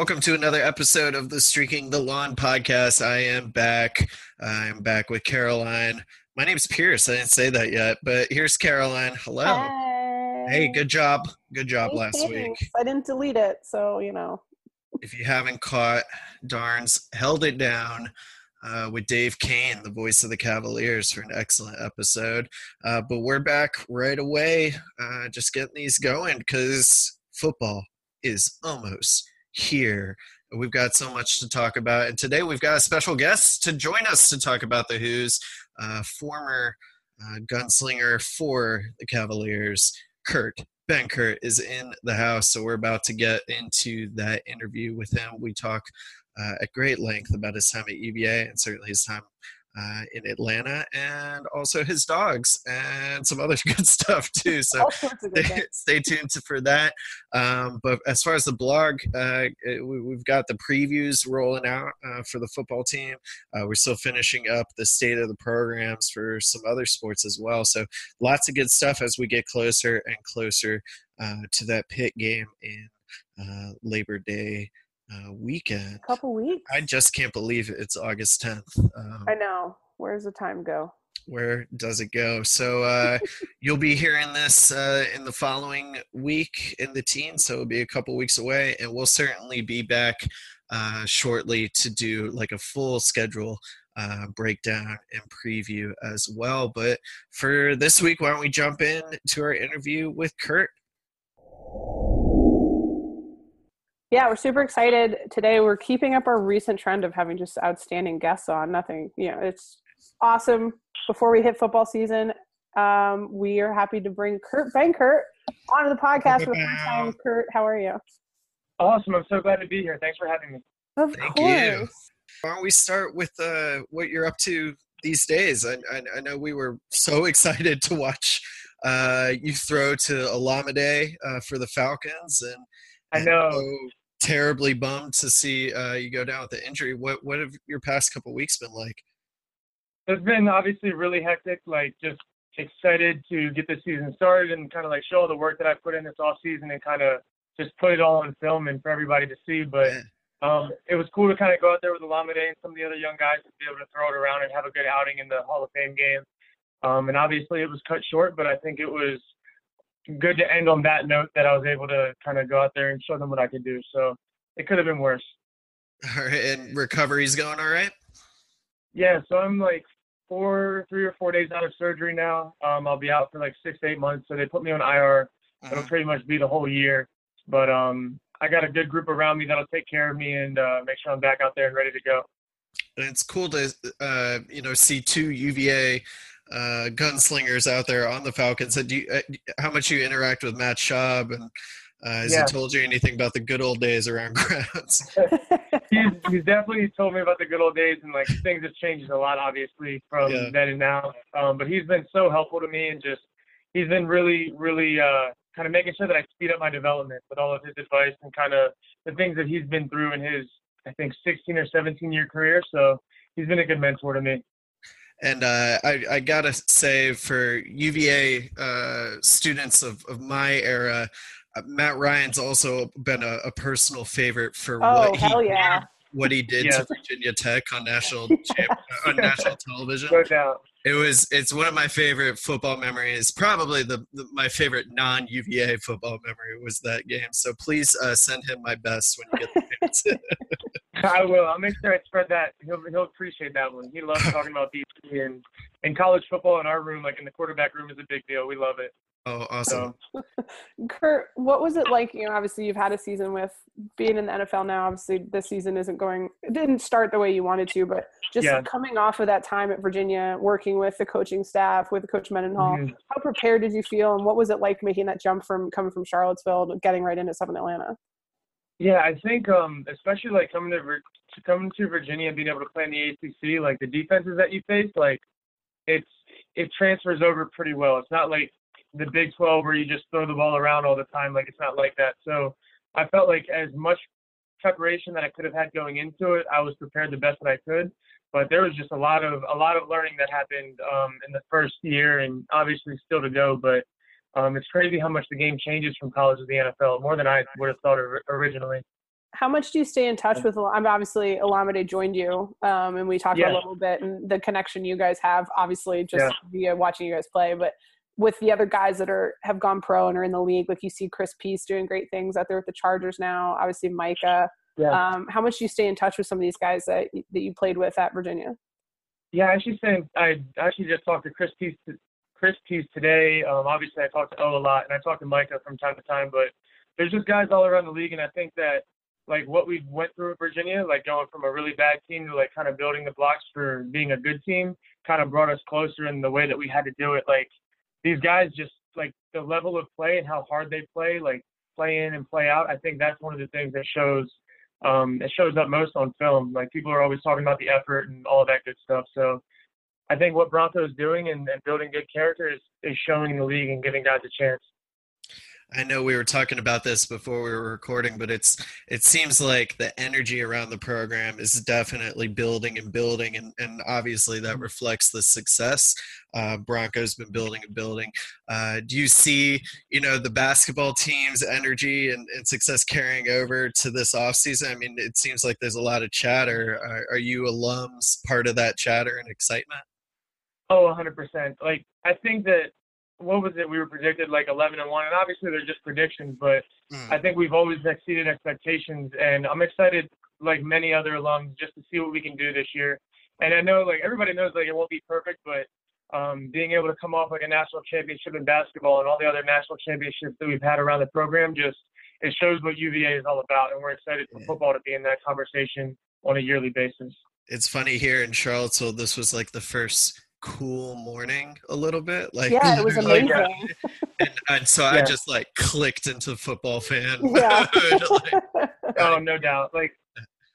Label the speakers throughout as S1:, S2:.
S1: welcome to another episode of the Streaking the Lawn podcast. I am back. I'm back with Caroline. My name's Pierce. I didn't say that yet, but here's Caroline. Hello.
S2: Hey,
S1: Hey, good job. Good job
S2: Hey,
S1: last
S2: thanks.
S1: week.
S2: I didn't delete it, so you know.
S1: If you haven't caught, Darns held it down uh, with Dave Koehn, the voice of the Cavaliers, for an excellent episode. Uh, but we're back right away, uh, just getting these going because football is almost here. We've got so much to talk about. And today we've got a special guest to join us to talk about the Hoos, uh, former uh, gunslinger for the Cavaliers, Kurt Benkert, is in the house. So we're about to get into that interview with him. We talk uh, at great length about his time at UVA and certainly his time uh, in Atlanta and also his dogs and some other good stuff too. So
S2: All sorts of good
S1: stay, tuned to, for that. Um, but as far as the blog, uh, we, we've got the previews rolling out uh, for the football team. Uh, we're still finishing up the state of the programs for some other sports as well. So lots of good stuff as we get closer and closer uh, to that Pitt game in uh, Labor Day uh, weekend.
S2: A couple weeks.
S1: I just can't believe it's August 10th. Um,
S2: I know. Where's the time go?
S1: where does it go? So uh, you'll be hearing this uh, in the following week in the teens, so it'll be a couple weeks away, and we'll certainly be back uh, shortly to do like a full schedule uh, breakdown and preview as well. But for this week, why don't we jump in to our interview with Kurt?
S2: Yeah, we're super excited today. We're keeping up our recent trend of having just outstanding guests on. Nothing, you know, it's awesome. Before we hit football season, um, we are happy to bring Kurt Benkert onto the podcast for the first time. Kurt, how are you?
S3: Awesome. I'm so glad to be here. Thanks for having me.
S2: Of
S1: Thank
S2: course.
S1: you. Why don't we start with uh, what you're up to these days? I, I, I know we were so excited to watch uh, you throw to Olamide uh, for the Falcons, and
S3: I
S1: and
S3: know.
S1: Terribly bummed to see uh, you go down with the injury. What what have your past couple weeks been like?
S3: It's been obviously really hectic. Like just excited to get the season started and kind of like show all the work that I put in this off season and kind of just put it all on film and for everybody to see. But um, it was cool to kind of go out there with Olamide and some of the other young guys and be able to throw it around and have a good outing in the Hall of Fame game. Um, and obviously it was cut short, but I think it was good to end on that note that I was able to kind of go out there and show them what I could do. So it could have been worse.
S1: All right, and recovery's going all right.
S3: Yeah, so I'm like four, three or four days out of surgery now. Um, I'll be out for like six to eight months. So they put me on IR. It'll
S1: Mhm.
S3: pretty much be the whole year. But um, I got a good group around me that'll take care of me and uh, make sure I'm back out there and ready to go.
S1: And it's cool to uh, you know see two UVA uh, gunslingers out there on the Falcons. And do you, uh, how much you interact with Matt Schaub and uh, has
S3: Yeah.
S1: he told you anything about the good old days around grounds?
S3: He's, he's definitely told me about the good old days and like things have changed a lot, obviously, from
S1: Yeah.
S3: then and now. Um, but he's been so helpful to me and just he's been really, really uh, kind of making sure that I speed up my development with all of his advice and kind of the things that he's been through in his, I think, 16 or 17 year career. So he's been a good mentor to me.
S1: And uh, I, I gotta say, for UVA uh, students of, of my era, uh, Matt Ryan's also been a, a personal favorite for
S2: oh,
S1: what he
S2: hell yeah.
S1: what he did
S3: Yeah.
S1: to Virginia Tech on national champ, on national television.
S3: No doubt.
S1: It was it's one of my favorite football memories. Probably the, the my favorite non UVA football memory was that game. So please uh, send him my best when you get the chance.
S3: I will. I'll make sure I spread that. He'll he'll appreciate that one. He loves talking about DC and and college football in our room, like in the quarterback room, is a big deal. We love it.
S1: Oh, awesome.
S3: So
S2: Kurt, what was it like? You know, obviously you've had a season with being in the NFL now. Obviously, this season isn't going, it didn't start the way you wanted to, but just
S3: Yeah.
S2: coming off of that time at Virginia, working with the coaching staff, with Coach Mendenhall,
S3: Mhm.
S2: how prepared did you feel, and what was it like making that jump from coming from Charlottesville to getting right into Southern Atlanta?
S3: Yeah, I think um, especially like coming to to coming to Virginia and being able to play in the ACC, like the defenses that you face, like it's it transfers over pretty well. It's not like the Big 12 where you just throw the ball around all the time. Like it's not like that. So I felt like as much preparation that I could have had going into it, I was prepared the best that I could. But there was just a lot of a lot of learning that happened um, in the first year, and obviously still to go. But um, it's crazy how much the game changes from college to the NFL, more than I would have thought originally.
S2: how much do you stay in touch with? I'm obviously Olamide joined you, um, and we talked yeah. a little bit and the connection you guys have, obviously just yeah. via watching you guys play, but with the other guys that are have gone pro and are in the league, like you see Chris Peace doing great things out there with the Chargers now. Obviously Micah. Yeah. Um, how much do you stay in touch with some of these guys that that you played with at Virginia?
S3: Yeah, I actually saying I actually just talked to Chris Peace Chris Peace today. Um, obviously, I talked to O a lot, and I talk to Micah from time to time. But there's just guys all around the league, and I think that like what we went through at Virginia, like going from a really bad team to like kind of building the blocks for being a good team, kind of brought us closer in the way that we had to do it. Like these guys just like the level of play and how hard they play, like play in and play out. I think that's one of the things that shows um, it shows up most on film. Like people are always talking about the effort and all that good stuff. So I think what Bronco is doing and, and building good character is, is showing the league and giving guys a chance.
S1: I know we were talking about this before we were recording, but it's it seems like the energy around the program is definitely building and building, and, and obviously that mm-hmm. reflects the success uh, Broncos been building and building. Uh, do you see, you know, the basketball team's energy and, and success carrying over to this offseason? I mean, it seems like there's a lot of chatter. Are, are you alums part of that chatter and excitement?
S3: Oh, 100%. Like, I think that what was it? We were predicted like 11 and one, and obviously they're just predictions, but mm. I think we've always exceeded expectations, and I'm excited, like many other alums, just to see what we can do this year. And I know, like everybody knows, like it won't be perfect, but um, being able to come off like a national championship in basketball and all the other national championships that we've had around the program, just it shows what UVA is all about, and we're excited for yeah. football to be in that conversation on a yearly basis.
S1: It's funny here in Charlottesville. This was like the first cool morning a little bit like
S2: yeah it was amazing
S1: and, and, so yeah. i just like clicked into football fan yeah.
S3: like, oh no doubt like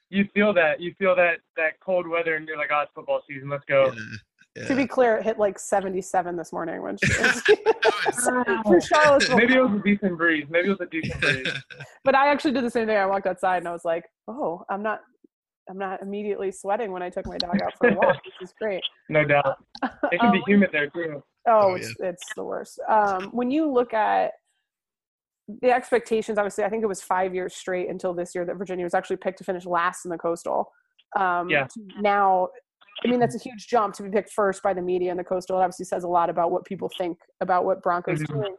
S3: you feel that you feel that that cold weather and you're like oh it's football season let's go yeah.
S2: Yeah. To be clear, it hit like 77 this morning when she was
S3: for Charlottesville. Maybe it was a decent breeze. Maybe it was a decent breeze.
S2: but I actually did the same thing. I walked outside and I was like, "Oh, I'm not I'm not immediately sweating when I took my dog out for a walk, which is great.
S3: No doubt. It can um, be humid there too.
S2: Oh, oh it's, yeah. it's the worst. Um, when you look at the expectations, obviously, I think it was five years straight until this year that Virginia was actually picked to finish last in the Coastal. Um,
S3: yeah.
S2: Now, I mean, that's a huge jump to be picked first by the media in the Coastal. It obviously says a lot about what people think about what Broncos mm-hmm. doing.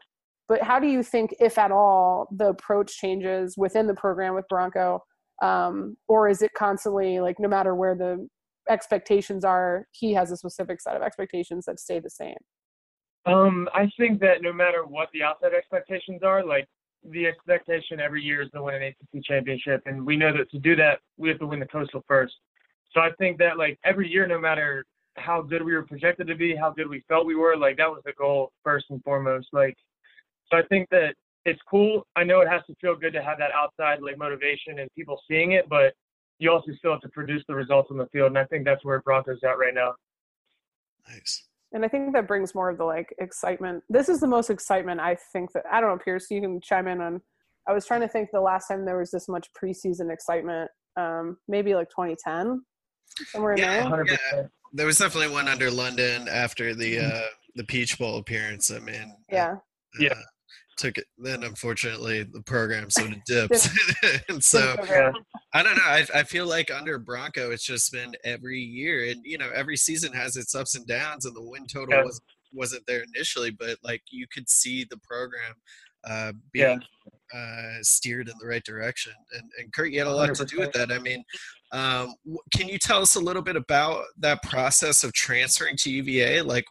S2: But how do you think, if at all, the approach changes within the program with Bronco? Um, or is it constantly like no matter where the expectations are he has a specific set of expectations that stay the same?
S3: Um, i think that no matter what the outside expectations are like the expectation every year is to win an acc championship and we know that to do that we have to win the coastal first. So i think that like every year no matter how good we were projected to be how good we felt we were like that was the goal first and foremost like so i think that it's cool. I know it has to feel good to have that outside like motivation and people seeing it, but you also still have to produce the results on the field, and I think that's where Broncos at right now.
S1: Nice.
S2: And I think that brings more of the like excitement. This is the most excitement I think that I don't know, Pierce. You can chime in on. I was trying to think the last time there was this much preseason excitement. Um, maybe like 2010, somewhere in
S1: yeah, there. Yeah. There was definitely one under London after the uh, the Peach Bowl appearance. I mean,
S2: yeah,
S3: uh, yeah
S1: took it then unfortunately the program sort of dipped and so yeah. i don't know I, I feel like under bronco it's just been every year and you know every season has its ups and downs and the win total yeah. was wasn't there initially but like you could see the program uh, being yeah. uh, steered in the right direction and, and kurt you had a lot 100%. to do with that i mean um, can you tell us a little bit about that process of transferring to uva like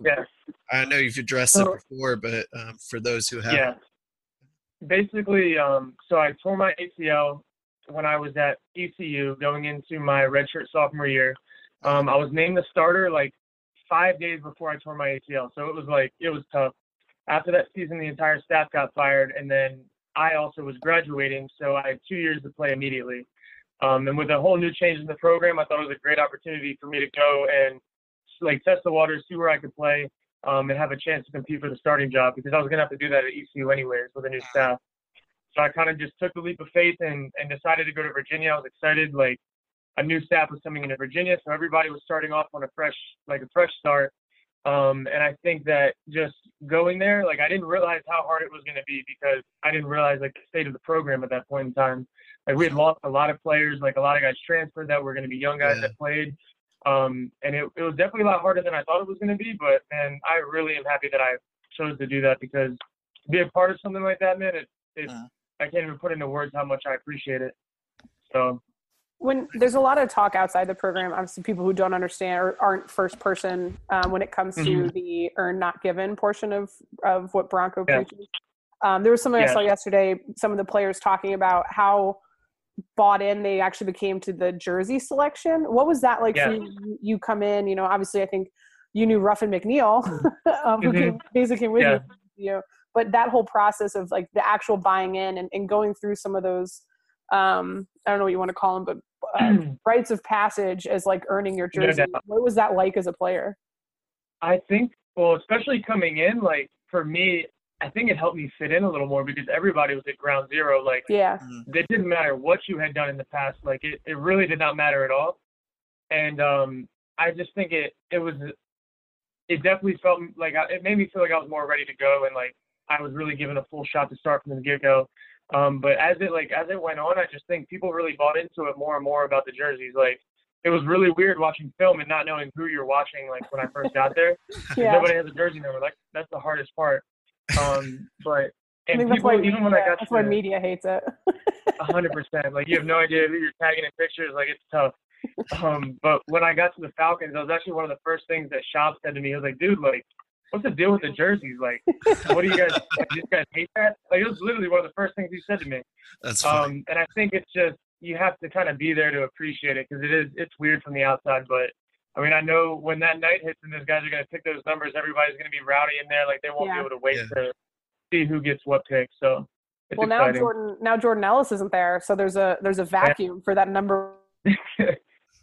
S1: i know you've addressed it before but um, for those who haven't
S3: basically, um, so I tore my ACL when I was at ECU going into my redshirt sophomore year. Um, I was named the starter like five days before I tore my ACL, so it was like it was tough. After that season, the entire staff got fired, and then I also was graduating, so I had two years to play immediately. Um, and with a whole new change in the program, I thought it was a great opportunity for me to go and like test the waters, see where I could play, um, and have a chance to compete for the starting job because I was going to have to do that at ECU anyways with a new staff. So I kind of just took the leap of faith and, and decided to go to Virginia. I was excited, like a new staff was coming into Virginia, so everybody was starting off on a fresh, like a fresh start. Um, and I think that just going there, like I didn't realize how hard it was going to be because I didn't realize like the state of the program at that point in time. Like we had lost a lot of players, like a lot of guys transferred that were going to be young guys
S1: Yeah.
S3: that played. Um, and it, it was definitely a lot harder than I thought it was going to be. But man, I really am happy that I chose to do that because to be a part of something like that, man, it, it
S1: Uh-huh.
S3: I can't even put into words how much I appreciate it. So
S2: when there's a lot of talk outside the program, obviously people who don't understand or aren't first person um, when it comes to
S3: Mhm.
S2: the earn not given portion of of what Bronco
S3: Yeah.
S2: preaches. Um, there was something I saw yesterday. Some of the players talking about how bought in they actually became to the jersey selection. What was that like
S3: Yeah.
S2: you? You- come in, you know, obviously I think you knew Ruffin McNeil, um, who
S3: Mhm.
S2: came, basically came with
S3: Yeah.
S2: you, you know, but that whole process of like the actual buying in and, and going through some of those um i don't know what you want to call them but uh, rites of passage as like earning your jersey
S3: doubt.
S2: what was that like as a player
S3: I think, well, especially coming in, like for me, I think it helped me fit in a little more because everybody was at ground zero. Like
S2: yeah
S3: it didn't matter what you had done in the past. Like it, it really did not matter at all. And um, I just think it, it was, it definitely felt like I, it made me feel like I was more ready to go and like I was really given a full shot to start from the get go. Um, but as it like as it went on, I just think people really bought into it more and more about the jerseys. Like it was really weird watching film and not knowing who you're watching. Like when I first got there,
S2: yeah
S3: nobody has a jersey number. Like that's the hardest part. Um, but
S2: I
S3: and
S2: think that's
S3: people
S2: why,
S3: even when I
S2: media-
S3: got
S2: that's
S3: to
S2: why
S3: the-
S2: media hates it
S3: a hundred percent. Like you have no idea who you're tagging in pictures. Like it's tough. Um, but when I got to the Falcons, that was actually one of the first things that Schaub said to me. He was like, "Dude, like, what's the deal with the jerseys? Like, what do you guys? Like, these guys hate that?" Like it was literally one of the first things he said to me.
S1: That's funny.
S3: Um, and I think it's just you have to kind of be there to appreciate it because it is it's weird from the outside, but. I mean, I know when that night hits and those guys are going to pick those numbers, everybody's going to be rowdy in there. Like they won't
S2: Yeah.
S3: be able to wait
S1: Yeah.
S3: to see who gets what pick. So it's
S2: well now jordan now jordan ellis isn't there so there's a there's a vacuum for that number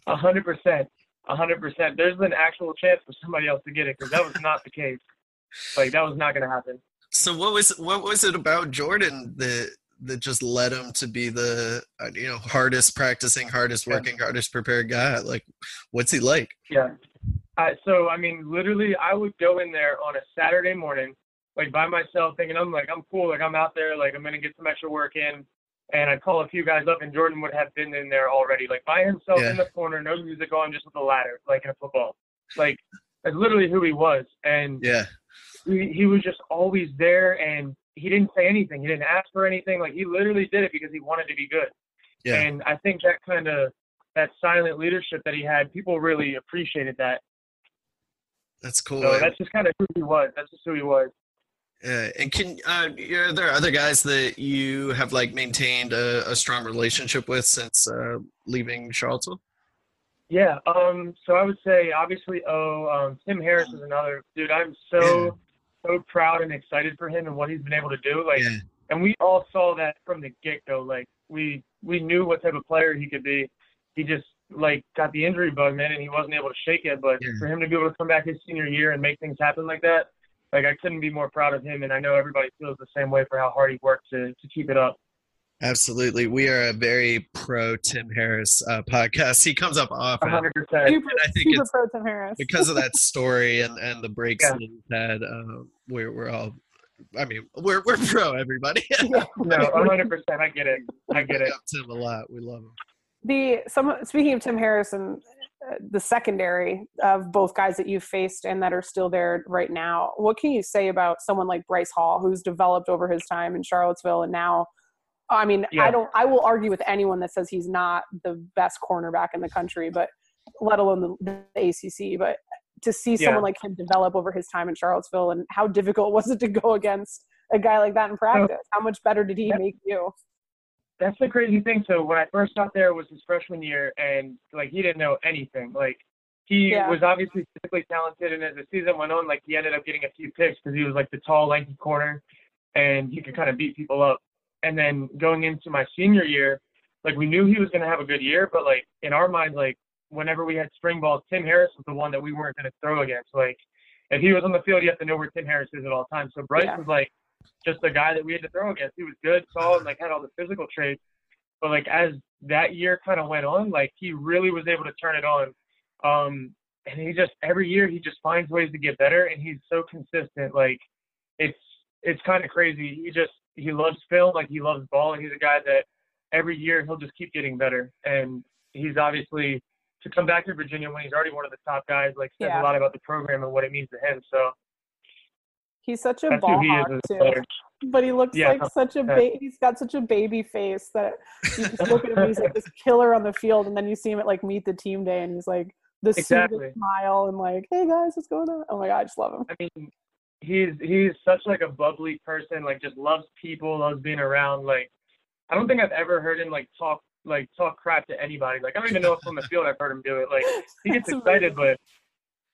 S3: A hundred percent, a hundred percent. There's an actual chance for somebody else to get it because that was not the case. Like that was not going to happen.
S1: So what was what was it about Jordan that that just led him to be the uh, you know hardest practicing, hardest
S3: Yeah.
S1: working, hardest prepared guy? Like, what's he like?
S3: Yeah. I, so I mean, literally, I would go in there on a Saturday morning, like by myself, thinking I'm like I'm cool, like I'm out there, like I'm gonna get some extra work in, and I'd call a few guys up, and Jordan would have been in there already, like by himself
S1: Yeah.
S3: in the corner, no music on, just with a ladder, like in a football. Like that's literally who he was, and
S1: Yeah,
S3: he, he was just always there and he didn't say anything. He didn't ask for anything. Like he literally did it because he wanted to be good.
S1: yeah,
S3: And I think that kind of that silent leadership that he had, people really appreciated that.
S1: that's cool.
S3: So that's just kind of who he was. That's just who he was.
S1: Yeah. and can uh, are there other guys that you have like maintained a, a strong relationship with since uh, leaving Charlottesville?
S3: Yeah. Um. So I would say obviously, oh, um, Tim Harris is another dude. I'm so so proud and excited for him and what he's been able to do. Like,
S1: Yeah,
S3: and we all saw that from the get go. Like we we knew what type of player he could be. He just like got the injury bug, man, and he wasn't able to shake it. But
S1: Yeah.
S3: for him to be able to come back his senior year and make things happen like that, like I couldn't be more proud of him. And I know everybody feels the same way for how hard he worked to to keep it up.
S1: Absolutely. We are a very pro Tim Harris uh, podcast. He comes up often.
S3: hundred percent.
S2: super,
S1: I think
S2: super
S1: it's-
S2: pro tim harris
S1: because of that story and, and the breaks
S3: Yeah.
S1: that he's had, uh, we're we're all, I mean, we're we're pro everybody.
S3: No, hundred percent. I get it. I get
S1: We
S3: it.
S1: love Tim a lot. We love him.
S2: the some speaking of tim harris and uh, the secondary of both guys that you've faced and that are still there right now what can you say about someone like bryce hall who's developed over his time in charlottesville and now i mean i don't i will argue with anyone that says he's not the best cornerback in the country but let alone the, the acc but to see
S3: Yeah.
S2: someone like him develop over his time in charlottesville and how difficult was it to go against a guy like that in practice how much better did he
S3: Yeah.
S2: make you
S3: That's the crazy thing. So when I first got there it was his freshman year, and like he didn't know anything. Like he
S2: Yeah.
S3: was obviously physically talented, and as the season went on, like he ended up getting a few picks because he was like the tall, lanky corner, and he could kind of beat people up. And then going into my senior year, like we knew he was going to have a good year, but like in our mind, like whenever we had spring balls, Tim Harris was the one that we weren't going to throw against. Like if he was on the field, you have to know where Tim Harris is at all times. So Bryce
S2: Yeah.
S3: was like just the guy that we had to throw against. He was good, and like had all the physical traits. But like as that year kind of went on, like he really was able to turn it on. Um, and he just every year he just finds ways to get better, and he's so consistent. Like it's it's kind of crazy. He just he loves film, like he loves ball, and he's a guy that every year he'll just keep getting better. And he's obviously to come back to Virginia when he's already one of the top guys, like says
S2: Yeah.
S3: a lot about the program and what it means to him. So
S2: He's such a
S3: that's
S2: ball
S3: is
S2: hawk too.
S3: player.
S2: But he looks
S3: Yeah,
S2: like such a ba- he's got such a baby face that you just look at him he's like this killer on the field and then you see him at like meet the team day and he's like this
S3: Exactly.
S2: smile and like hey guys what's going on oh my god I just love him
S3: I mean, he's he's such like a bubbly person, like just loves people, loves being around. Like I don't think I've ever heard him like talk like talk crap to anybody. Like I don't even know if on the field I've heard him do it. Like he gets
S2: It's
S3: excited,
S2: amazing.
S3: but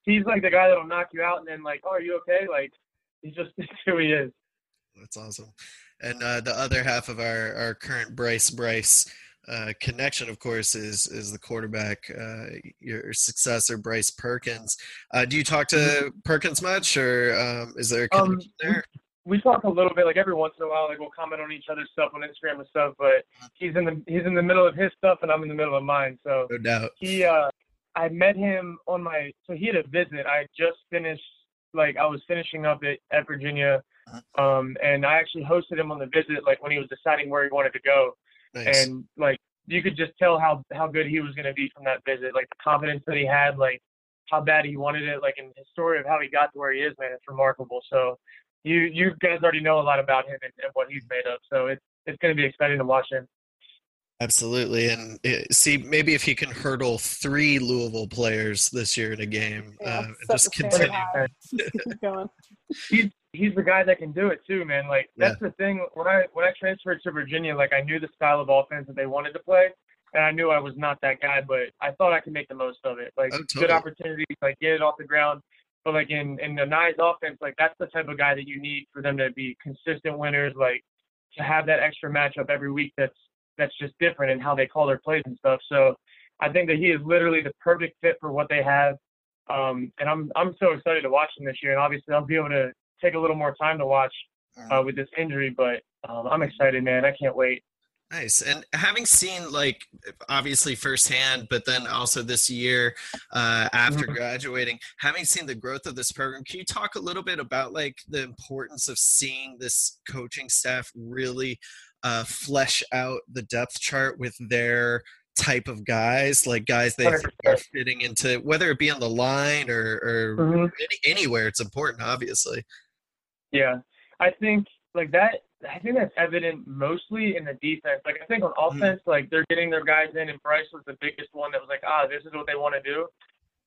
S3: he's like the guy that'll knock you out and then like, oh, are you okay? Like he's just it's who he is.
S1: That's awesome. And uh, the other half of our, our current Bryce Bryce uh, connection, of course, is is the quarterback, uh, your successor, Bryce Perkins. Uh, do you talk to Perkins much, or um, is there a
S3: Um,
S1: there?
S3: we talk a little bit like every once in a while like we'll comment on each other's stuff on instagram and stuff but he's in the he's in the middle of his stuff and i'm in the middle of mine so
S1: No doubt.
S3: he uh i met him on my so he had a visit i just finished like i was finishing up at, at virginia um and i actually hosted him on the visit like when he was deciding where he wanted to go
S1: Nice.
S3: and like you could just tell how how good he was going to be from that visit like the confidence that he had like how bad he wanted it like and his story of how he got to where he is man it's remarkable so you you guys already know a lot about him and, and what he's made of so it's it's going to be exciting to watch him
S1: Absolutely, and uh, see maybe if he can hurdle three Louisville players this year in a game,
S2: Yeah,
S1: uh, and just continue.
S2: Keep going
S3: he's he's the guy that can do it too, man. Like that's the thing. When I when I transferred to Virginia, like I knew the style of offense that they wanted to play, and I knew I was not that guy, but I thought I could make the most of it. Like
S1: Oh,
S3: good
S1: totally.
S3: opportunities, like get it off the ground. But like in in the Nice offense, like that's the type of guy that you need for them to be consistent winners. Like to have that extra matchup every week. That's that's just different in how they call their plays and stuff. So I think that he is literally the perfect fit for what they have. Um, and I'm I'm so excited to watch him this year. And obviously I'll be able to take a little more time to watch uh, with this injury, but um, I'm excited, man. I can't wait.
S1: Nice. And having seen like obviously firsthand, but then also this year uh, after
S3: Mhm.
S1: graduating, having seen the growth of this program, can you talk a little bit about like the importance of seeing this coaching staff really uh, flesh out the depth chart with their type of guys, like guys they are fitting into whether it be on the line or, or any, anywhere. It's important, obviously.
S3: Yeah, I think like that. I think that's evident mostly in the defense. Like I think on offense, like they're getting their guys in, and Bryce was the biggest one that was like, ah, this is what they want to do.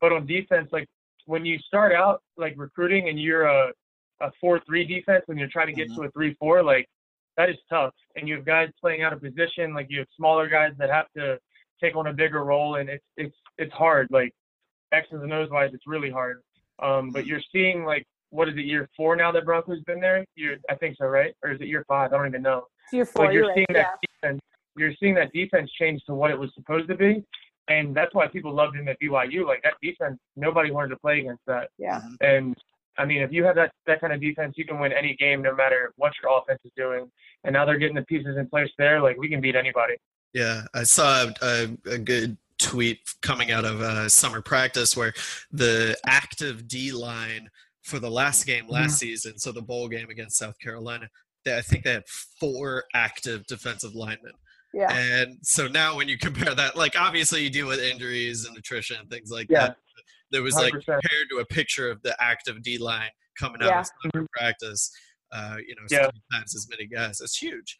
S3: But on defense, like when you start out like recruiting and you're a a four three defense and you're trying to get
S1: Mhm.
S3: to a three four, like that is tough. And you have guys playing out of position, like you have smaller guys that have to take on a bigger role, and it's it's it's hard. Like X's and O's wise, it's really hard. Um, but you're seeing like what is it year four now that Broncos has been there? Year I think so, right? Or is it year five? I don't even know.
S2: It's year four
S3: But you're
S2: you're
S3: seeing
S2: right
S3: that
S2: yeah
S3: defense. You're seeing that defense change to what it was supposed to be, and that's why people loved him at BYU. Like that defense, nobody wanted to play against that.
S2: yeah
S3: And I mean, if you have that that kind of defense, you can win any game, no matter what your offense is doing. And now they're getting the pieces in place there. Like we can beat anybody.
S1: Yeah, I saw a, a good tweet coming out of uh, summer practice where the active D line for the last game last season, so the bowl game against South Carolina, they, I think they had four active defensive linemen.
S2: yeah
S1: And so now when you compare that, like obviously you deal with injuries and attrition and things like
S3: Yeah.
S1: that. There was like
S3: 100%.
S1: compared to a picture of the active D line coming out
S2: Yeah.
S1: of summer practice, uh, you know,
S3: Yeah.
S1: seven times as many guys. It's huge.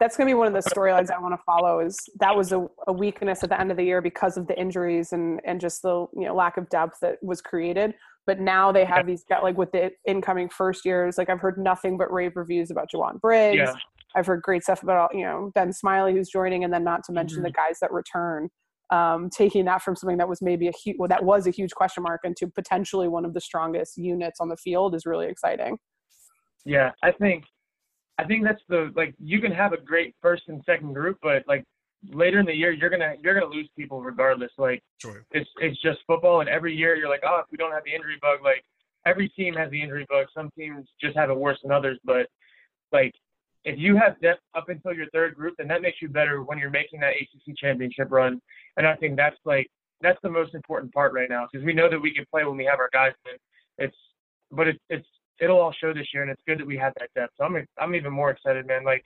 S2: that's going to be one of the storylines I want to follow. Is that was a, a weakness at the end of the year because of the injuries and and just the you know lack of depth that was created. But now they have these got like with the incoming first years. Like I've heard nothing but rave reviews about Jowon Briggs.
S3: Yeah.
S2: I've heard great stuff about you know Ben Smiley who's joining, and then not to mention the guys that return. Um, taking that from something that was maybe a huge, well, that was a huge question mark, into potentially one of the strongest units on the field is really exciting.
S3: Yeah, I think I think that's the like you can have a great first and second group, but like later in the year you're gonna you're gonna lose people regardless. Like
S1: Sure.
S3: it's it's just football and every year you're like, oh if we don't have the injury bug, like every team has the injury bug. Some teams just have it worse than others, but like if you have depth up until your third group, then that makes you better when you're making that ACC championship run. And I think that's like that's the most important part right now because we know that we can play when we have our guys in. It's but it's it's it'll all show this year, and it's good that we have that depth. So I'm I'm even more excited, man. Like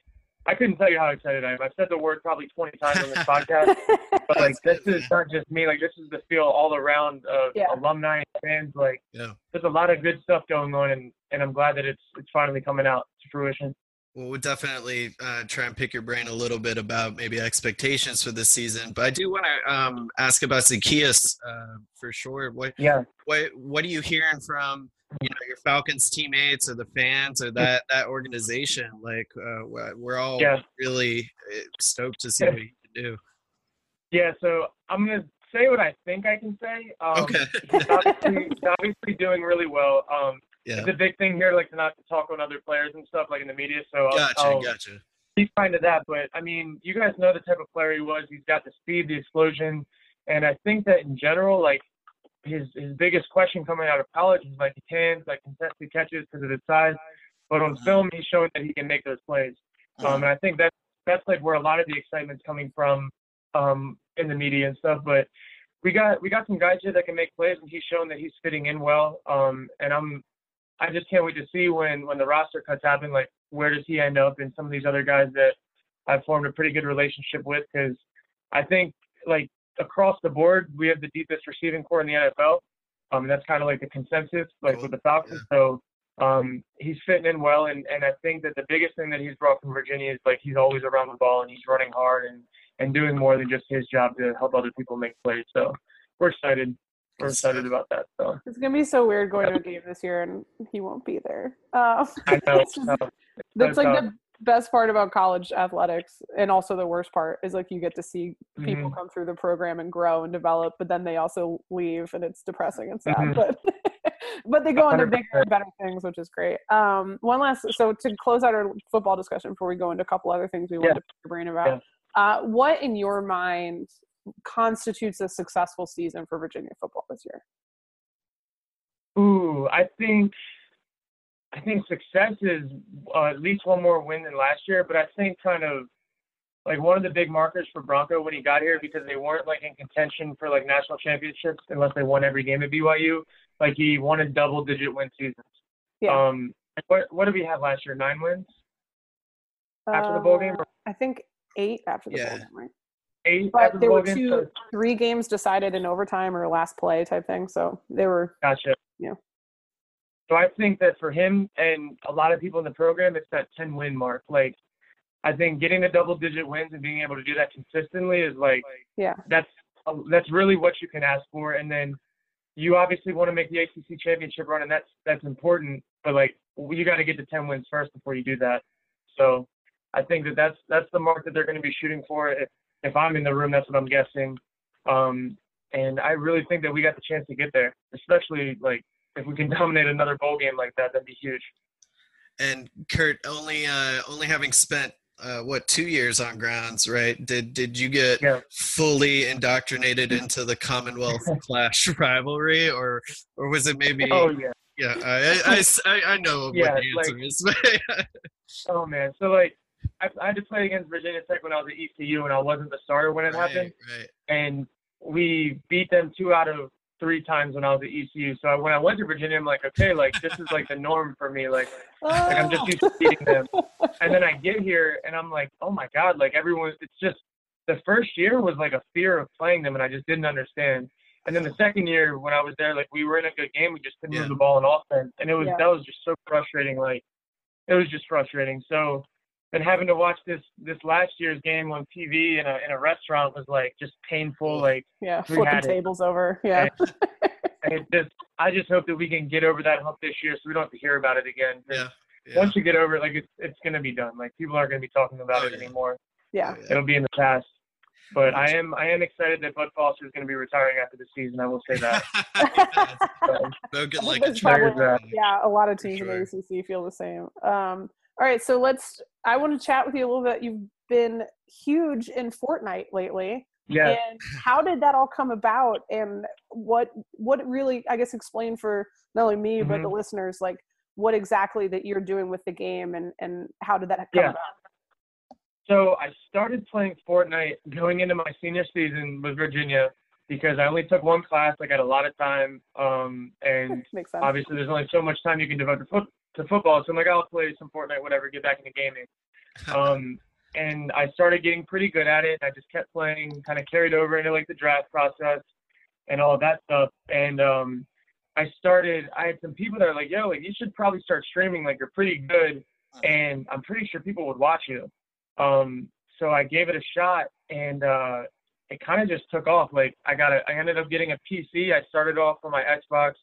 S3: I couldn't tell you how excited I am. I've said the word probably 20 times on this podcast, but like this is not just me. Like this is the feel all around of
S2: Yeah.
S3: alumni and fans. Like
S1: Yeah.
S3: there's a lot of good stuff going on, and and I'm glad that it's it's finally coming out to fruition.
S1: Well, we'll definitely uh, try and pick your brain a little bit about maybe expectations for this season. But I do want to um, ask about Zaccheaus uh, for sure. What
S3: Yeah.
S1: what what are you hearing from you know your Falcons teammates or the fans or that that organization? Like uh, we're- all
S3: Yeah.
S1: really uh, stoked to see what you can do.
S3: Yeah, so I'm gonna say what I think I can say. Um,
S1: Okay.
S3: he's obviously, he's obviously doing really well. Um,
S1: Yeah.
S3: It's a big thing here, like to not to talk on other players and stuff, like in the media. So I'll,
S1: Gotcha.
S3: I'll
S1: Gotcha.
S3: he's kind of that. But I mean, you guys know the type of player he was. He's got the speed, the explosion, and I think that in general, like his his biggest question coming out of college is like his hands, like contested catches because of his size. But on
S1: Mhm.
S3: film, he's showing that he can make those plays. Um, and I think that's that's like where a lot of the excitement's coming from um, in the media and stuff. But we got we got some guys here that can make plays, and he's shown that he's fitting in well. Um, and I'm I just can't wait to see when when the roster cuts happen. Like where does he end up, and some of these other guys that I've formed a pretty good relationship with, because I think like across the board we have the deepest receiving corps in the NFL. Um, and that's kind of like the consensus, like
S1: Cool.
S3: with the Falcons. So um, he's fitting in well, and, and I think that the biggest thing that he's brought from Virginia is like he's always around the ball and he's running hard and, and doing more than just his job to help other people make plays. So we're excited. We're excited about that. So
S2: It's gonna be so weird going to a game this year and he won't be there. Uh,
S3: I know
S2: just- that's like the best part about college athletics, and also the worst part is like you get to see people
S3: Mm-hmm.
S2: come through the program and grow and develop, but then they also leave, and it's depressing and sad.
S3: Mhm.
S2: But but they go on to bigger and better things, which is great. Um, one last, so to close out our football discussion before we go into a couple other things we wanted
S3: Yeah.
S2: to pick your brain about, uh, what in your mind constitutes a successful season for Virginia football this year?
S3: Ooh, I think I think success is uh, at least one more win than last year, but I think kind of like one of the big markers for Bronco when he got here because they weren't like in contention for like national championships unless they won every game at BYU. Like he won a double digit win seasons.
S2: Yeah.
S3: Um, what what did we have last year? Nine wins after the bowl game,
S2: Uh,
S3: or
S2: I think eight after the
S1: Yeah.
S2: bowl game, right?
S3: eight
S2: But
S3: after the
S2: there
S3: bowl
S2: were
S3: game.
S2: two,
S3: So,
S2: three games decided in overtime or last play type thing. So they were,
S3: gotcha.
S2: Yeah.
S3: So I think that for him and a lot of people in the program, it's that 10 win mark. Like, I think getting the double digit wins and being able to do that consistently is like
S2: yeah,
S3: that's that's really what you can ask for. And then you obviously want to make the ACC championship run, and that's that's important. But like you got to get to 10 wins first before you do that. So I think that that's that's the mark that they're going to be shooting for. If if I'm in the room, that's what I'm guessing. Um, and I really think that we got the chance to get there, especially like if we can dominate another bowl game like that, that'd be huge.
S1: And Kurt, only uh, only having spent uh, what two years on grounds, right? Did did you get
S3: Yeah.
S1: fully indoctrinated into the Commonwealth Clash rivalry, or or was it maybe?
S3: Oh yeah.
S1: yeah, I, I, I, I know
S3: Yeah,
S1: what the
S3: like-
S1: answer is.
S3: Oh man. So like I, I had to play against Virginia Tech when I was at ECU, and I wasn't the starter when it happened.
S1: right, right.
S3: and we beat them two out of three times when I was at ECU. So I, when I went to Virginia, I'm like, okay, like this is like the norm for me. Like, like I'm just used to beating them. And then I get here and I'm like, oh my god, like everyone, it's just the first year was like a fear of playing them, and I just didn't understand. And then the second year when I was there, like we were in a good game, we just couldn't
S1: Yeah.
S3: move the ball in offense, and it was
S2: Yeah.
S3: that was just so frustrating. Like it was just frustrating. So and having to watch this this last year's game on TV in a in a restaurant was like just painful. Like
S2: yeah,
S3: we
S2: flipping
S3: had it.
S2: tables over. Yeah,
S3: and it just I just hope that we can get over that hump this year, so we don't have to hear about it again.
S1: Yeah, yeah.
S3: Once you get over it, like it's it's gonna be done. Like people aren't gonna be talking about
S1: Oh,
S3: it
S1: yeah.
S3: anymore.
S2: yeah.
S1: Yeah.
S3: It'll be in the past. But I am I am excited that Bud Foster is going to be retiring after the season. I will say that. So,
S1: Spoken
S2: I
S1: like a
S3: probably-
S2: yeah, a lot of teams
S1: sure.
S2: in the ACC feel the same. Um, all right, so let's. I want to chat with you a little bit. You've been huge in Fortnite lately,
S3: yeah.
S2: and how did that all come about? And what what really, I guess, explain for not only me but
S3: Mhm.
S2: the listeners, like what exactly that you're doing with the game, and and how did that come
S3: Yeah.
S2: about?
S3: So I started playing Fortnite going into my senior season with Virginia, because I only took one class. I got a lot of time, um, and obviously there's only so much time you can devote to, foot, to football. So I'm like, I'll play some Fortnite, whatever, get back into gaming. Um, and I started getting pretty good at it. I just kept playing, kind of carried over into like the draft process and all of that stuff. And um, I started. I had some people that are like, "Yo, like you should probably start streaming. Like you're pretty good, and I'm pretty sure people would watch you." Um, so I gave it a shot, and uh, it kind of just took off. Like I got a, I ended up getting a PC. I started off on my Xbox,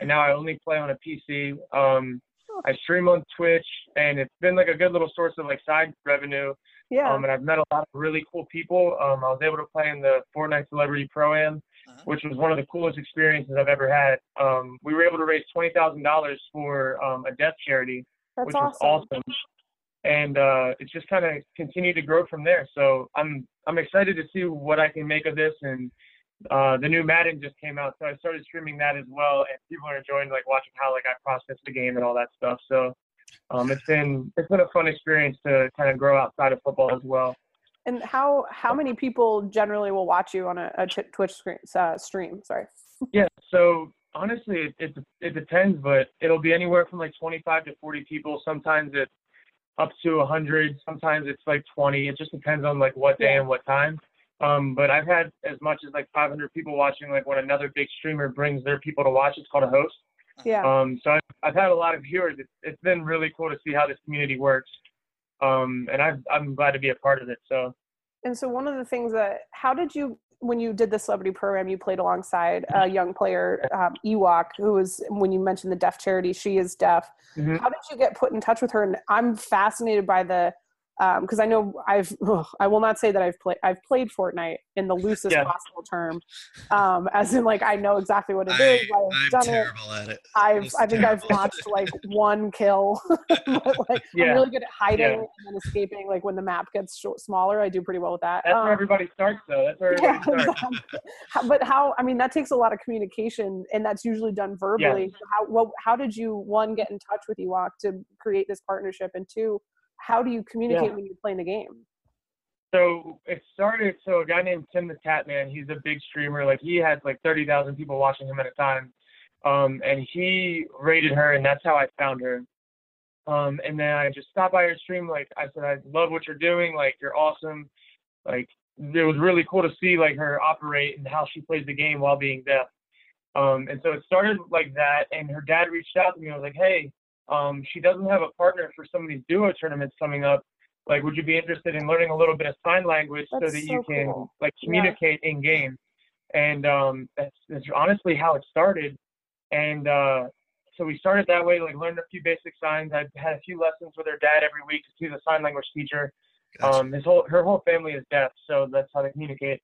S3: and now I only play on a PC. Um, I stream on Twitch, and it's been like a good little source of like side revenue.
S2: yeah.
S3: Um, and I've met a lot of really cool people. Um, I was able to play in the Fortnite Celebrity Pro Am,
S1: Uh-huh.
S3: which was one of the coolest experiences I've ever had. Um, we were able to raise twenty thousand dollars for um, a deaf charity,
S2: That's
S3: which
S2: awesome.
S3: was awesome. And uh, it's just kind of continued to grow from there. So I'm I'm excited to see what I can make of this. And uh, the new Madden just came out, so I started streaming that as well. And people are enjoying like watching how like I process the game and all that stuff. So um, it's been it's been a fun experience to kind of grow outside of football as well.
S2: And how how many people generally will watch you on a, a Twitch screen, uh, stream? Sorry.
S3: Yeah. So honestly, it, it it depends, but it'll be anywhere from like 25 to 40 people. Sometimes it's up to 100. Sometimes it's like 20. It just depends on like what day and what time. Um, but I've had as much as like 500 people watching. Like when another big streamer brings their people to watch, it's called a host.
S2: Yeah.
S3: Um, so I've, I've had a lot of viewers. It's, it's been really cool to see how this community works. Um, and I've, I'm glad to be a part of it. So
S2: And so one of the things that how did you when you did the celebrity program you played alongside a young player um, Ewok who was when you mentioned the deaf charity she is deaf.
S3: Mhm.
S2: How did you get put in touch with her? And I'm fascinated by the because I know I've ugh, I will not say that I've played I've played Fortnite in the loosest
S3: Yeah.
S2: possible term, um, as in like I know exactly what it
S1: I,
S2: is. I've
S1: I'm
S2: done it.
S1: terrible at it.
S2: I've I think I've watched like one kill. but, like
S3: Yeah.
S2: I'm really good at hiding
S3: Yeah.
S2: and then escaping. Like when the map gets short, smaller, I do pretty well with that.
S3: that's
S2: Um,
S3: where everybody starts, though. That's where everybody starts.
S2: exactly. How- but how? I mean, that takes a lot of communication, and that's usually done verbally. So how? What? How did you one get in touch with Ewok to create this partnership, and two, how do you communicate
S3: Yeah.
S2: when you're playing the game?
S3: So it started. So a guy named Tim the Tatman, he's a big streamer. Like he has like thirty thousand people watching him at a time, um, and he rated her, and that's how I found her. Um, and then I just stopped by her stream. Like I said, I love what you're doing. Like you're awesome. Like it was really cool to see like her operate and how she plays the game while being deaf. Um, and so it started like that. And her dad reached out to me. I was like, hey, um, she doesn't have a partner for some of these duo tournaments coming up. Like would you be interested in learning a little bit of sign language so that
S2: so
S3: you can
S2: cool.
S3: like
S2: Yeah.
S3: communicate in game? And um that's, that's honestly how it started. And uh so we started that way like learned a few basic signs. I had a few lessons with her dad every week she's a sign language teacher.
S1: Gotcha.
S3: um his whole her whole family is deaf so that's how they communicate.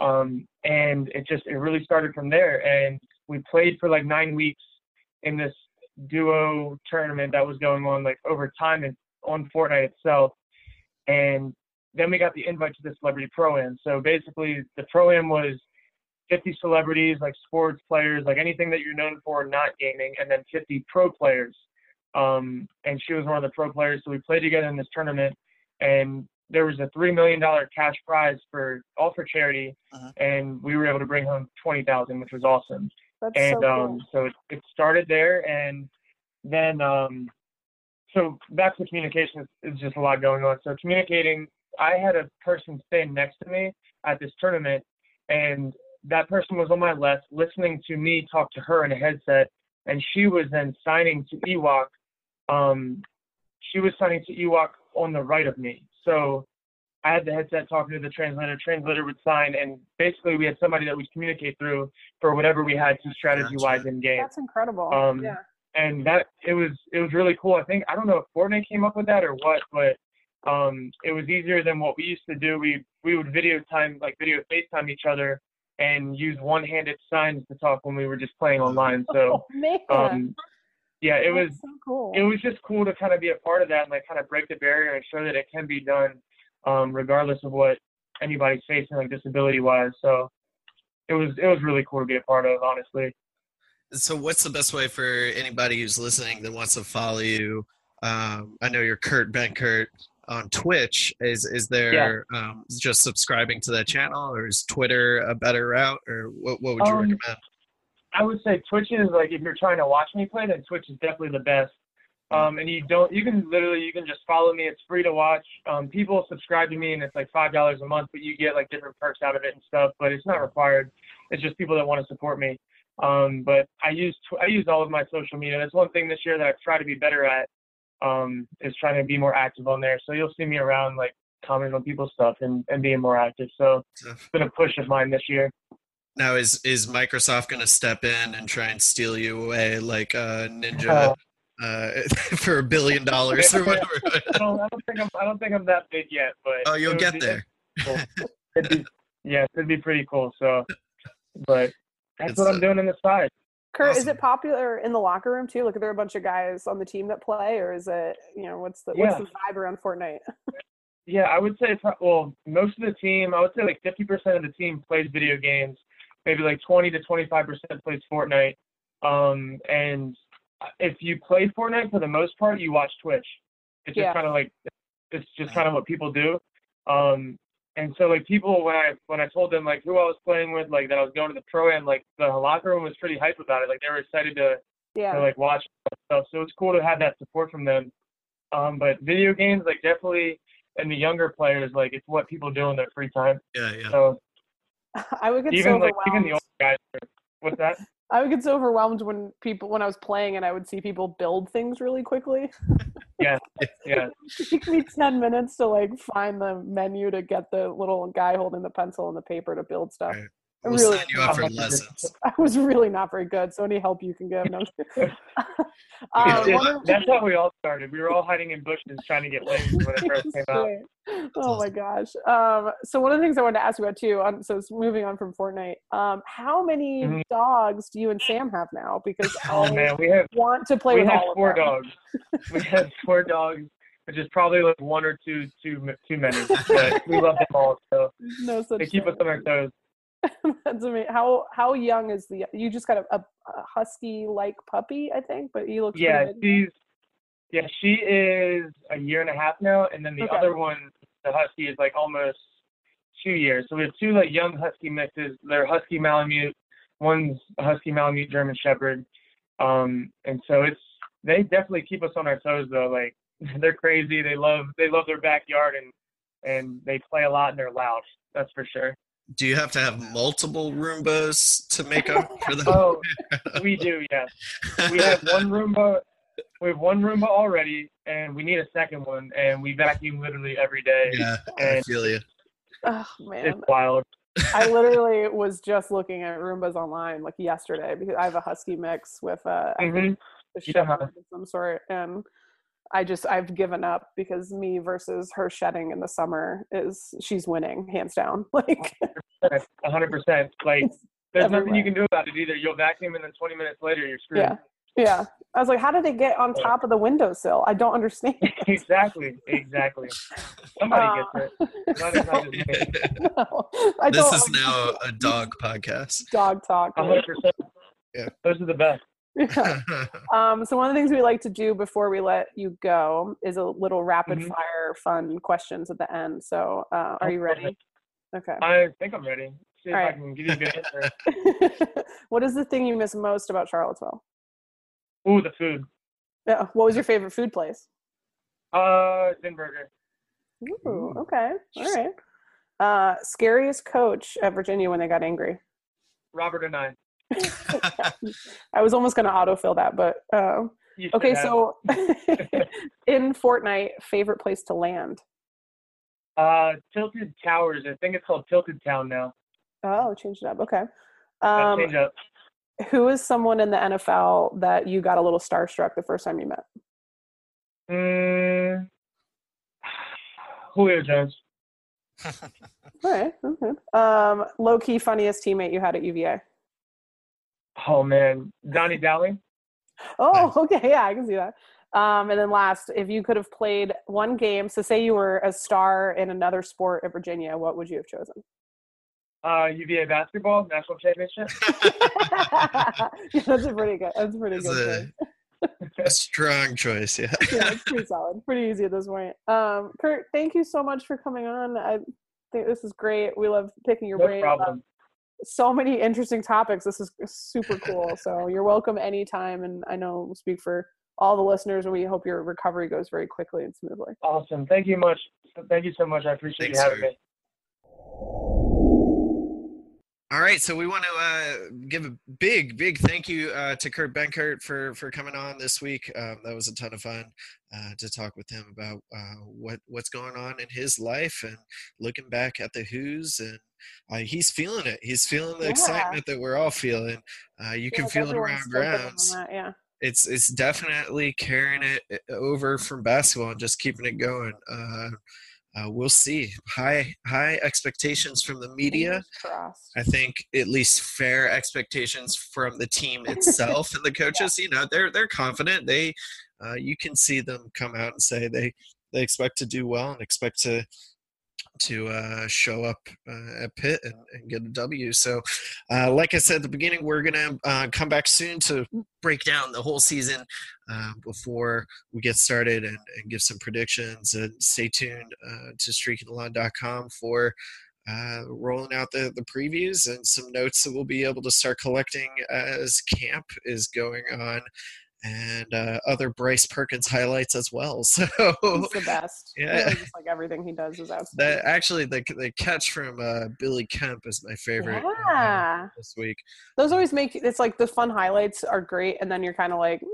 S3: Um and it just it really started from there. And we played for like nine weeks in this duo tournament that was going on like over time and on Fortnite itself. And then we got the invite to the Celebrity Pro Am. So basically, the Pro Am was 50 celebrities, like sports players, like anything that you're known for, not gaming, and then 50 pro players. Um, and she was one of the pro players. So we played together in this tournament, and there was a three million dollar cash prize for all for charity,
S1: Uh-huh.
S3: and we were able to bring home twenty thousand, which was awesome
S2: That's
S3: and
S2: so cool.
S3: um, so it, it started there, and then um, so back to communication is, is just a lot going on. So communicating, I had a person stand next to me at this tournament, and that person was on my left, listening to me talk to her in a headset, and she was then signing to Ewok. Um, she was signing to Ewok on the right of me. So I had the headset talking to the translator. Translator would sign, and basically we had somebody that we'd communicate through for whatever we had to strategy wise in game.
S2: That's incredible.
S3: Um,
S2: yeah.
S3: And that it was it was really cool. I think I don't know if Fortnite came up with that or what, but um, it was easier than what we used to do. We we would video time like video FaceTime each other and use one-handed signs to talk when we were just playing online. So
S2: oh man,
S3: um, yeah, it was
S2: so cool.
S3: it was just cool to kind of be a part of that and like kind of break the barrier and show that it can be done um, regardless of what anybody's facing like disability wise so it was it was really cool to be a part of honestly
S1: So, what's the best way for anybody who's listening that wants to follow you? Um, I know you're Kurt Benkert on Twitch. Is is there um, just subscribing to that channel, or is Twitter a better route, or what what would you
S3: Um,
S1: recommend?
S3: I would say Twitch is like if you're trying to watch me play, then Twitch is definitely the best. Um, and you don't, you can literally, you can just follow me. It's free to watch. Um, people subscribe to me, and it's like five dollars a month, but you get like different perks out of it and stuff. But it's not required. It's just people that want to support me. Um, but I use tw- I use all of my social media. That's one thing this year that I've tried to be better at. Um, is trying to be more active on there. So you'll see me around like commenting on people's stuff and, and being more active. So it's been a push of mine this year.
S1: Now is is Microsoft going to step in and try and steal you away like uh, Ninja
S3: Uh,
S1: for a billion dollars or whatever?
S3: I don't, I don't think I'm I don't think I'm that big yet, but
S1: oh, you'll get
S3: be-
S1: there.
S3: cool. It'd be, yeah, it'd be pretty cool. So, but that's
S1: It's,
S3: what
S1: uh,
S3: I'm doing on the side.
S2: Kurt, is it popular in the locker room too? Like, are there a bunch of guys on the team that play, or is it, you know, what's the what's the vibe around Fortnite?
S3: Yeah, I would say pro- well, most of the team, I would say like 50% of the team plays video games. Maybe like 20 to 25% plays Fortnite. Um, and if you play Fortnite for the most part, you watch Twitch. It's just
S2: Yeah.
S3: kind of like it's just kind of what people do. Um, and so like people when I when I told them like who I was playing with, like that I was going to the pro and like the locker room was pretty hype about it. Like they were excited to
S2: Yeah.
S3: to like watch stuff. So it's cool to have that support from them. Um, but video games, like definitely, and the younger players, like it's what people do in their free time.
S1: Yeah, yeah.
S3: So
S2: I would get so
S3: even like
S2: overwhelmed.
S3: even the old guys, are- what's that?
S2: I would get so overwhelmed when people when I was playing and I would see people build things really quickly.
S3: Yeah, yeah.
S2: it took me ten minutes to like find the menu to get the little guy holding the pencil and the paper to build stuff.
S1: Right.
S2: I
S1: We'll
S2: really,
S1: sign you up for
S3: Um,
S1: lessons.
S2: I was really not very good. So any help you can give. No.
S1: Yeah,
S2: um,
S3: It's-
S2: one of-
S3: that's how we all started. We were all hiding in bushes trying to get wings when it first came out.
S2: Great. Oh my gosh. Um, so one of the things I wanted to ask you about too, on, so it's moving on from Fortnite, um, how many
S3: Mhm.
S2: dogs do you and Sam have now? Because
S3: Oh
S2: I
S3: man, we have
S2: want to play
S3: we
S2: with
S3: have
S2: all
S3: four
S2: of them.
S3: dogs. We have four dogs, which is probably like one or two too too many. But we love them all, so
S2: No such
S3: they keep us
S2: thing.
S3: on our toes.
S2: That's amazing. How how young is the? You just got a, a, husky like puppy, I think, but he looks
S3: Yeah, she's yeah, she is a year and a half now, and then the
S2: Okay.
S3: other one, the husky, is like almost two years. So we have two like young husky mixes. They're husky Malamute. One's a husky Malamute German Shepherd. Um, and so it's they definitely keep us on our toes though. Like they're crazy. They love they love their backyard and and they play a lot and they're loud. That's for sure.
S1: Do you have to have multiple Roombas to make up for the?
S3: Oh, we do. Yes. we have one Roomba. We have one Roomba already, and we need a second one. And we vacuum literally every day.
S1: yeah, I feel you.
S2: Oh man,
S3: It's wild.
S2: I literally was just looking at Roombas online like yesterday because I have a husky mix with uh, I think
S3: Mhm.
S2: a
S3: Yeah.
S2: shepherd of some sort, and I just I've given up because me versus her shedding in the summer is she's winning hands down. Like
S3: A hundred percent. Like there's nothing you can do about it either. You'll vacuum, and then 20 minutes later, you're screwed.
S2: yeah, yeah. I was like, how did they get on top of the windowsill? I don't understand.
S3: exactly. Exactly. Somebody
S2: Uh,
S3: gets it. Not, not just me.
S2: No, I
S1: this
S2: don't
S1: is now a dog podcast.
S2: dog talk.
S3: Hundred percent.
S1: Yeah.
S3: Those are the best.
S2: Um, so one of the things we like to do before we let you go is a little rapid
S3: Mhm.
S2: fire fun questions at the end. So uh, are you ready? Okay.
S3: I think I'm ready. See if
S2: All
S3: I can give you a good answer.
S2: what is the thing you miss most about Charlottesville?
S3: Ooh, the food.
S2: Yeah. What was your favorite food place?
S3: Uh, Zinburger.
S2: Ooh, okay. All right. Uh, scariest coach at Virginia when they got angry.
S3: Robert Anae. I
S2: was almost going to autofill that, but uh,
S3: should
S2: okay. So in Fortnite, favorite place to land?
S3: Uh, Tilted Towers. I think it's called Tilted Town now.
S2: Oh, changed it up. Okay.
S3: That
S2: Um,
S3: change up.
S2: who is someone in the NFL that you got a little starstruck the first time you met?
S3: Mm, Julio Jones.
S2: All right. Okay. Um, low key funniest teammate you had at UVA.
S3: Oh man, Doni Dowling.
S2: Oh, okay. Yeah, I can see that. Um, and then last, if you could have played one game, so say you were a star in another sport at Virginia, what would you have chosen?
S3: Uh, UVA basketball national championship.
S2: yeah, that's a pretty good. That's a pretty
S1: It's
S2: good.
S1: a- A strong choice, yeah.
S2: yeah, it's pretty solid. Pretty easy at this point. Um, Kurt, thank you so much for coming on. I think this is great. We love picking your
S3: No
S2: brain. about
S3: problem.
S2: So many interesting topics. This is super cool. So you're welcome anytime. And I know we'll speak for all the listeners, and we hope your recovery goes very quickly and smoothly.
S3: Awesome. Thank you much. Thank you so much. I appreciate
S1: Thanks,
S3: you having
S1: sir.
S3: me.
S1: All right, so we want to uh, give a big, big thank you uh, to Kurt Benkert for for coming on this week. Um, that was a ton of fun uh, to talk with him about uh, what what's going on in his life and looking back at the Hoos and uh, he's feeling it. He's feeling the
S2: Yeah.
S1: excitement that we're all feeling. Uh, you can feel it around grounds.
S2: that, Yeah.
S1: It's it's definitely carrying it over from basketball and just keeping it going. Uh, we'll see. High high expectations from the media. I think at least fair expectations from the team itself and the coaches. You know, they're they're confident. They, uh, you can see them come out and say they they expect to do well and expect to to uh, show up uh, at Pitt and, and get a W. So, uh, like I said at the beginning, we're gonna uh, come back soon to break down the whole season uh, before we get started and, and give some predictions. And stay tuned uh, to streakingthelawn.com for uh, rolling out the, the previews and some notes that we'll be able to start collecting as camp is going on and uh, other Bryce Perkins highlights as well. So
S2: He's the best.
S1: Yeah.
S2: Really, just like everything he does is
S1: that actually the, the catch from uh, Billy Kemp is my favorite uh,
S2: Yeah.
S1: this week.
S2: Those always make it's like the fun highlights are great, and then you're kind of like, "Uh,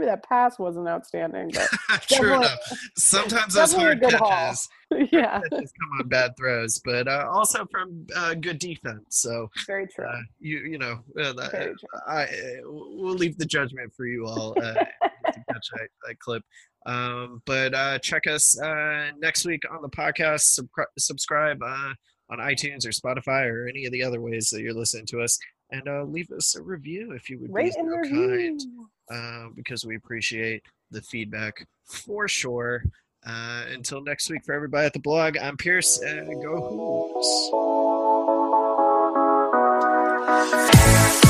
S2: maybe that pass wasn't outstanding, but
S1: True enough. Sometimes those hard catches
S2: yeah,
S1: just come on bad throws, but uh, also from uh, good defense. So
S2: very true.
S1: uh, you you know uh, that- I, uh, we'll leave the judgment for you all uh, to catch that, that clip. Um, but uh, check us uh, next week on the podcast. Sub- subscribe uh, on iTunes or Spotify or any of the other ways that you're listening to us, and uh, leave us a review if you would
S2: Rate
S1: be so kind, uh, because we appreciate the feedback for sure. Uh, until next week, for everybody at the blog, I'm Pierce, and go Hoos.